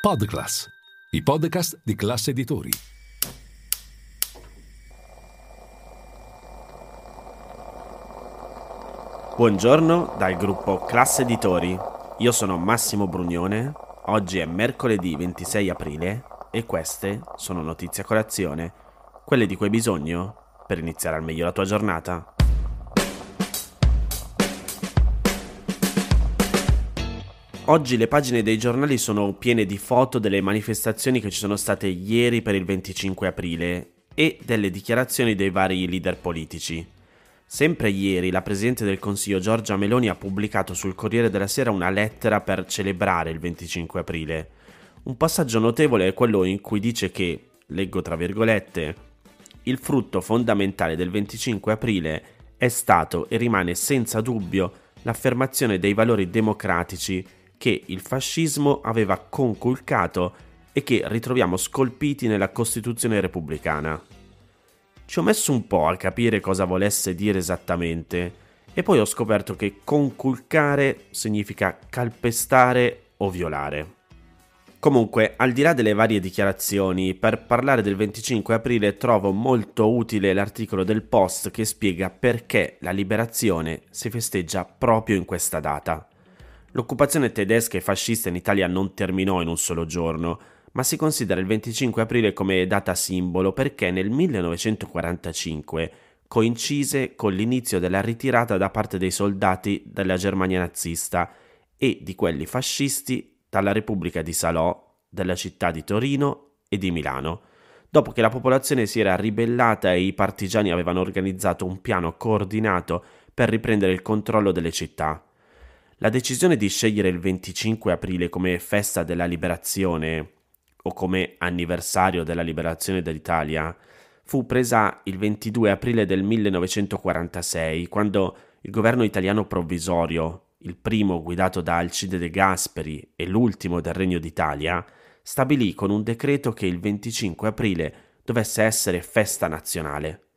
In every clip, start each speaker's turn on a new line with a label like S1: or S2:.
S1: Podclass, i podcast di classe editori.
S2: Buongiorno dal gruppo Classe Editori. Io sono Massimo Brugnone. Oggi è mercoledì 26 aprile e queste sono notizie a colazione, quelle di cui hai bisogno per iniziare al meglio la tua giornata. Oggi le pagine dei giornali sono piene di foto delle manifestazioni che ci sono state ieri per il 25 aprile e delle dichiarazioni dei vari leader politici. Sempre ieri la Presidente del Consiglio Giorgia Meloni ha pubblicato sul Corriere della Sera una lettera per celebrare il 25 aprile. Un passaggio notevole è quello in cui dice che, leggo tra virgolette, il frutto fondamentale del 25 aprile è stato e rimane senza dubbio l'affermazione dei valori democratici che il fascismo aveva conculcato e che ritroviamo scolpiti nella Costituzione repubblicana. Ci ho messo un po' a capire cosa volesse dire esattamente e poi ho scoperto che conculcare significa calpestare o violare. Comunque, al di là delle varie dichiarazioni, per parlare del 25 aprile trovo molto utile l'articolo del Post che spiega perché la liberazione si festeggia proprio in questa data. L'occupazione tedesca e fascista in Italia non terminò in un solo giorno, ma si considera il 25 aprile come data simbolo perché nel 1945 coincise con l'inizio della ritirata da parte dei soldati della Germania nazista e di quelli fascisti dalla Repubblica di Salò, della città di Torino e di Milano, dopo che la popolazione si era ribellata e i partigiani avevano organizzato un piano coordinato per riprendere il controllo delle città. La decisione di scegliere il 25 aprile come festa della liberazione o come anniversario della liberazione dell'Italia fu presa il 22 aprile del 1946, quando il governo italiano provvisorio, il primo guidato da Alcide De Gasperi e l'ultimo del Regno d'Italia, stabilì con un decreto che il 25 aprile dovesse essere festa nazionale.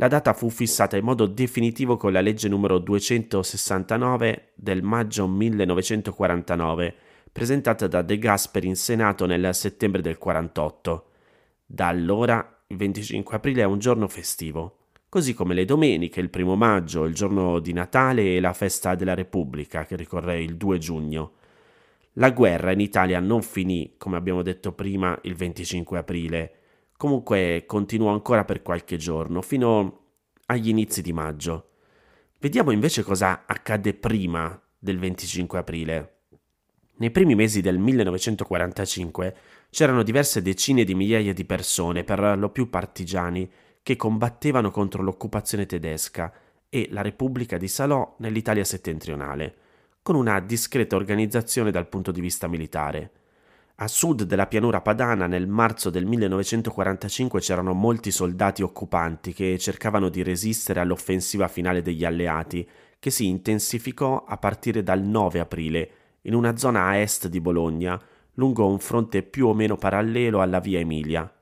S2: La data fu fissata in modo definitivo con la legge numero 269 del maggio 1949, presentata da De Gasperi in Senato nel settembre del 48. Da allora il 25 aprile è un giorno festivo, così come le domeniche, il primo maggio, il giorno di Natale e la festa della Repubblica, che ricorre il 2 giugno. La guerra in Italia non finì, come abbiamo detto prima, il 25 aprile, Comunque continuò ancora per qualche giorno, fino agli inizi di maggio. Vediamo invece cosa accadde prima del 25 aprile. Nei primi mesi del 1945 c'erano diverse decine di migliaia di persone, per lo più partigiani, che combattevano contro l'occupazione tedesca e la Repubblica di Salò nell'Italia settentrionale, con una discreta organizzazione dal punto di vista militare. A sud della pianura padana nel marzo del 1945 c'erano molti soldati occupanti che cercavano di resistere all'offensiva finale degli alleati, che si intensificò a partire dal 9 aprile in una zona a est di Bologna, lungo un fronte più o meno parallelo alla via Emilia.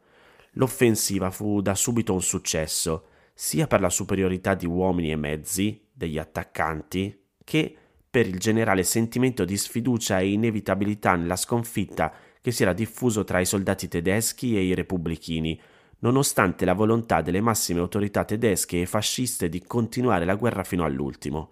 S2: L'offensiva fu da subito un successo, sia per la superiorità di uomini e mezzi, degli attaccanti, che per il generale sentimento di sfiducia e inevitabilità nella sconfitta che si era diffuso tra i soldati tedeschi e i repubblichini, nonostante la volontà delle massime autorità tedesche e fasciste di continuare la guerra fino all'ultimo.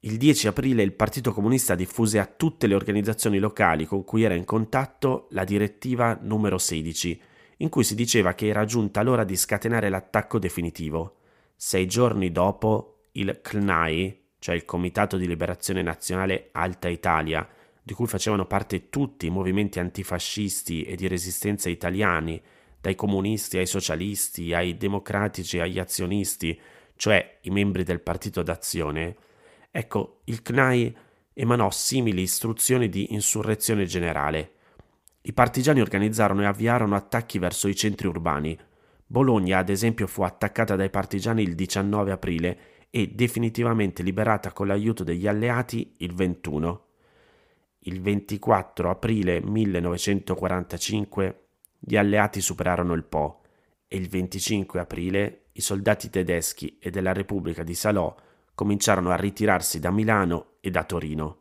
S2: Il 10 aprile il Partito Comunista diffuse a tutte le organizzazioni locali con cui era in contatto la direttiva numero 16, in cui si diceva che era giunta l'ora di scatenare l'attacco definitivo. Sei giorni dopo il CNAI, cioè il Comitato di Liberazione Nazionale Alta Italia, di cui facevano parte tutti i movimenti antifascisti e di resistenza italiani, dai comunisti ai socialisti, ai democratici agli azionisti, cioè i membri del Partito d'Azione, ecco, il CNAI emanò simili istruzioni di insurrezione generale. I partigiani organizzarono e avviarono attacchi verso i centri urbani. Bologna, ad esempio, fu attaccata dai partigiani il 19 aprile e definitivamente liberata con l'aiuto degli alleati il 21 il 24 aprile 1945 gli alleati superarono il Po e il 25 aprile i soldati tedeschi e della Repubblica di Salò cominciarono a ritirarsi da Milano e da Torino.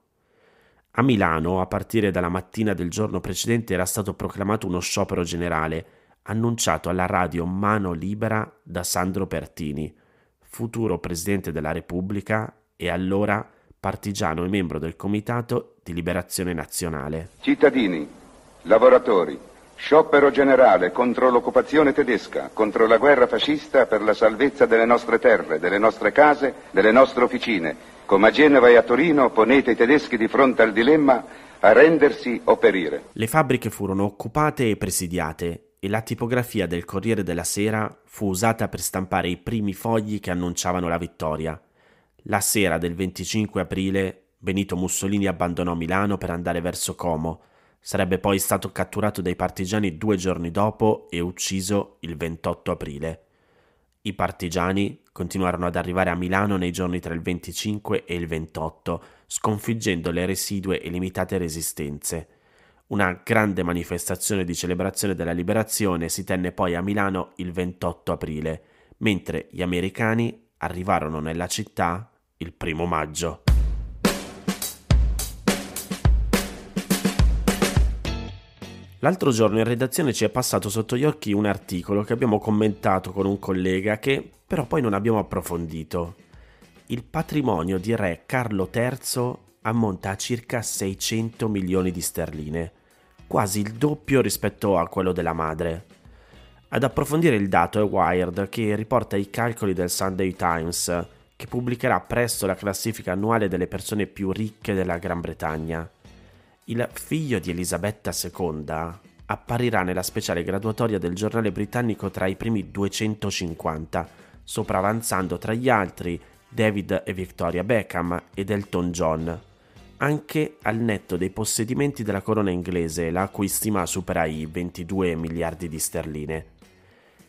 S2: A Milano, a partire dalla mattina del giorno precedente, era stato proclamato uno sciopero generale, annunciato alla radio Mano Libera da Sandro Pertini, futuro Presidente della Repubblica e allora partigiano e membro del Comitato di Liberazione Nazionale.
S3: Cittadini, lavoratori, sciopero generale contro l'occupazione tedesca, contro la guerra fascista per la salvezza delle nostre terre, delle nostre case, delle nostre officine come a Genova e a Torino ponete i tedeschi di fronte al dilemma a rendersi o perire.
S2: Le fabbriche furono occupate e presidiate e la tipografia del Corriere della Sera fu usata per stampare i primi fogli che annunciavano la vittoria. La sera del 25 aprile Benito Mussolini abbandonò Milano per andare verso Como. Sarebbe poi stato catturato dai partigiani due giorni dopo e ucciso il 28 aprile. I partigiani continuarono ad arrivare a Milano nei giorni tra il 25 e il 28, sconfiggendo le residue e limitate resistenze. Una grande manifestazione di celebrazione della liberazione si tenne poi a Milano il 28 aprile, mentre gli americani arrivarono nella città il primo maggio. L'altro giorno in redazione ci è passato sotto gli occhi un articolo che abbiamo commentato con un collega che però poi non abbiamo approfondito. Il patrimonio di re Carlo III ammonta a circa 600 milioni di sterline, quasi il doppio rispetto a quello della madre. Ad approfondire il dato è Wired che riporta i calcoli del Sunday Times, che pubblicherà presto la classifica annuale delle persone più ricche della Gran Bretagna. Il figlio di Elisabetta II apparirà nella speciale graduatoria del giornale britannico tra i primi 250, sopravanzando tra gli altri David e Victoria Beckham ed Elton John, anche al netto dei possedimenti della corona inglese, la cui stima supera i 22 miliardi di sterline.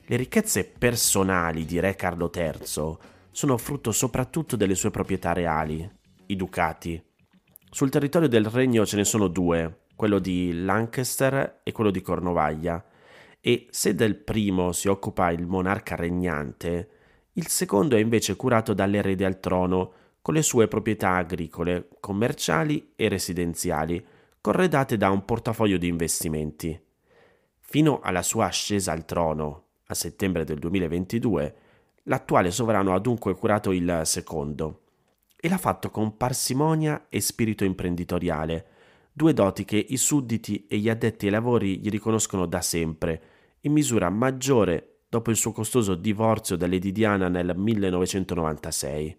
S2: Le ricchezze personali di Re Carlo III sono frutto soprattutto delle sue proprietà reali, i ducati, sul territorio del regno ce ne sono due, quello di Lancaster e quello di Cornovaglia, e se del primo si occupa il monarca regnante, il secondo è invece curato dall'erede al trono, con le sue proprietà agricole, commerciali e residenziali, corredate da un portafoglio di investimenti. Fino alla sua ascesa al trono, a settembre del 2022, l'attuale sovrano ha dunque curato il secondo, e l'ha fatto con parsimonia e spirito imprenditoriale, due doti che i sudditi e gli addetti ai lavori gli riconoscono da sempre, in misura maggiore dopo il suo costoso divorzio da Lady Diana nel 1996.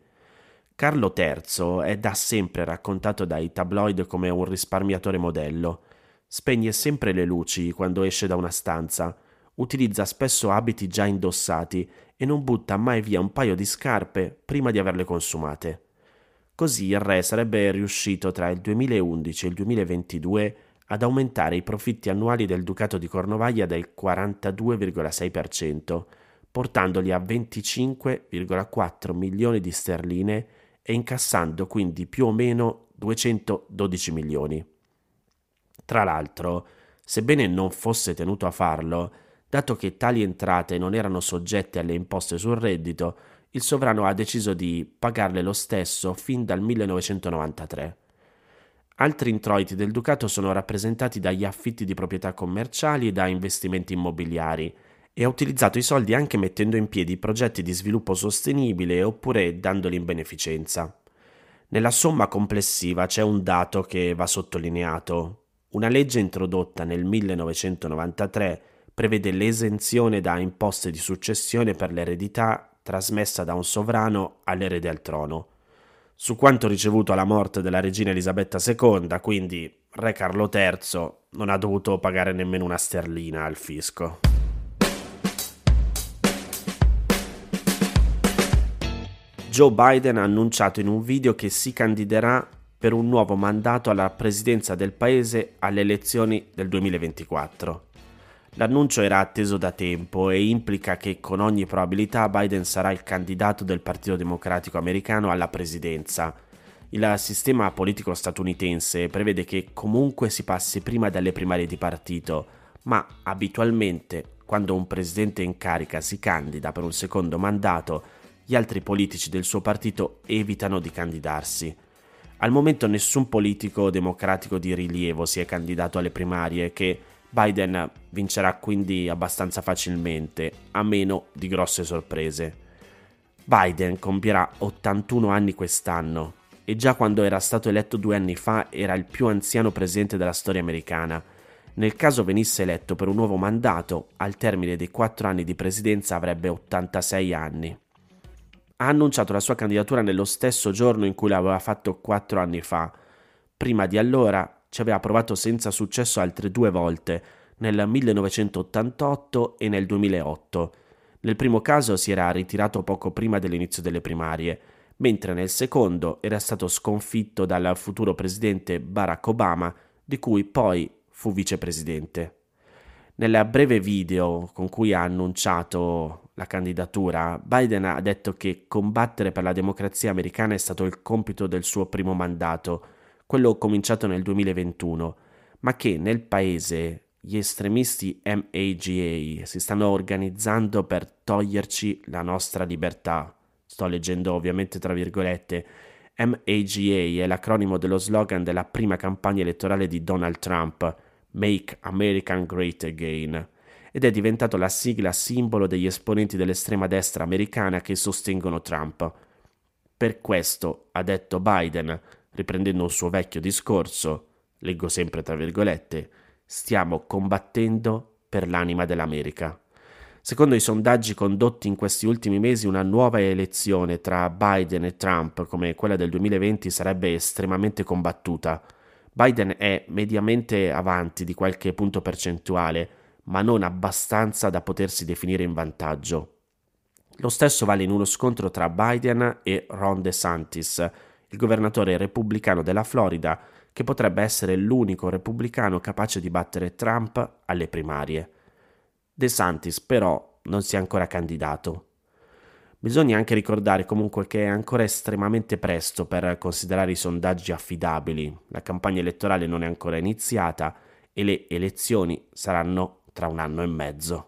S2: Carlo III è da sempre raccontato dai tabloid come un risparmiatore modello. Spegne sempre le luci quando esce da una stanza, utilizza spesso abiti già indossati e non butta mai via un paio di scarpe prima di averle consumate. Così il re sarebbe riuscito tra il 2011 e il 2022 ad aumentare i profitti annuali del Ducato di Cornovaglia del 42,6%, portandoli a 25,4 milioni di sterline e incassando quindi più o meno 212 milioni. Tra l'altro, sebbene non fosse tenuto a farlo, dato che tali entrate non erano soggette alle imposte sul reddito, il sovrano ha deciso di pagarle lo stesso fin dal 1993. Altri introiti del Ducato sono rappresentati dagli affitti di proprietà commerciali e da investimenti immobiliari e ha utilizzato i soldi anche mettendo in piedi progetti di sviluppo sostenibile oppure dandoli in beneficenza. Nella somma complessiva c'è un dato che va sottolineato. Una legge introdotta nel 1993 prevede l'esenzione da imposte di successione per l'eredità trasmessa da un sovrano all'erede al trono. Su quanto ricevuto alla morte della regina Elisabetta II, quindi re Carlo III non ha dovuto pagare nemmeno una sterlina al fisco. Joe Biden ha annunciato in un video che si candiderà per un nuovo mandato alla presidenza del paese alle elezioni del 2024. L'annuncio era atteso da tempo e implica che con ogni probabilità Biden sarà il candidato del Partito Democratico americano alla presidenza. Il sistema politico statunitense prevede che comunque si passi prima dalle primarie di partito, ma abitualmente quando un presidente in carica si candida per un secondo mandato, gli altri politici del suo partito evitano di candidarsi. Al momento nessun politico democratico di rilievo si è candidato alle primarie che Biden vincerà quindi abbastanza facilmente, a meno di grosse sorprese. Biden compierà 81 anni quest'anno e già quando era stato eletto due anni fa era il più anziano presidente della storia americana. Nel caso venisse eletto per un nuovo mandato, al termine dei quattro anni di presidenza avrebbe 86 anni. Ha annunciato la sua candidatura nello stesso giorno in cui l'aveva fatto quattro anni fa. Prima di allora ci aveva provato senza successo altre due volte, nel 1988 e nel 2008. Nel primo caso si era ritirato poco prima dell'inizio delle primarie, mentre nel secondo era stato sconfitto dal futuro presidente Barack Obama, di cui poi fu vicepresidente. Nel breve video con cui ha annunciato la candidatura, Biden ha detto che combattere per la democrazia americana è stato il compito del suo primo mandato, quello cominciato nel 2021, ma che nel paese gli estremisti MAGA si stanno organizzando per toglierci la nostra libertà. Sto leggendo ovviamente tra virgolette. MAGA è l'acronimo dello slogan della prima campagna elettorale di Donald Trump, Make American Great Again, ed è diventato la sigla simbolo degli esponenti dell'estrema destra americana che sostengono Trump. Per questo, ha detto Biden, riprendendo un suo vecchio discorso, leggo sempre tra virgolette, stiamo combattendo per l'anima dell'America. Secondo i sondaggi condotti in questi ultimi mesi, una nuova elezione tra Biden e Trump, come quella del 2020, sarebbe estremamente combattuta. Biden è mediamente avanti di qualche punto percentuale, ma non abbastanza da potersi definire in vantaggio. Lo stesso vale in uno scontro tra Biden e Ron DeSantis, il governatore repubblicano della Florida, che potrebbe essere l'unico repubblicano capace di battere Trump alle primarie. De Santis però non si è ancora candidato. Bisogna anche ricordare comunque che è ancora estremamente presto per considerare i sondaggi affidabili, la campagna elettorale non è ancora iniziata e le elezioni saranno tra un anno e mezzo.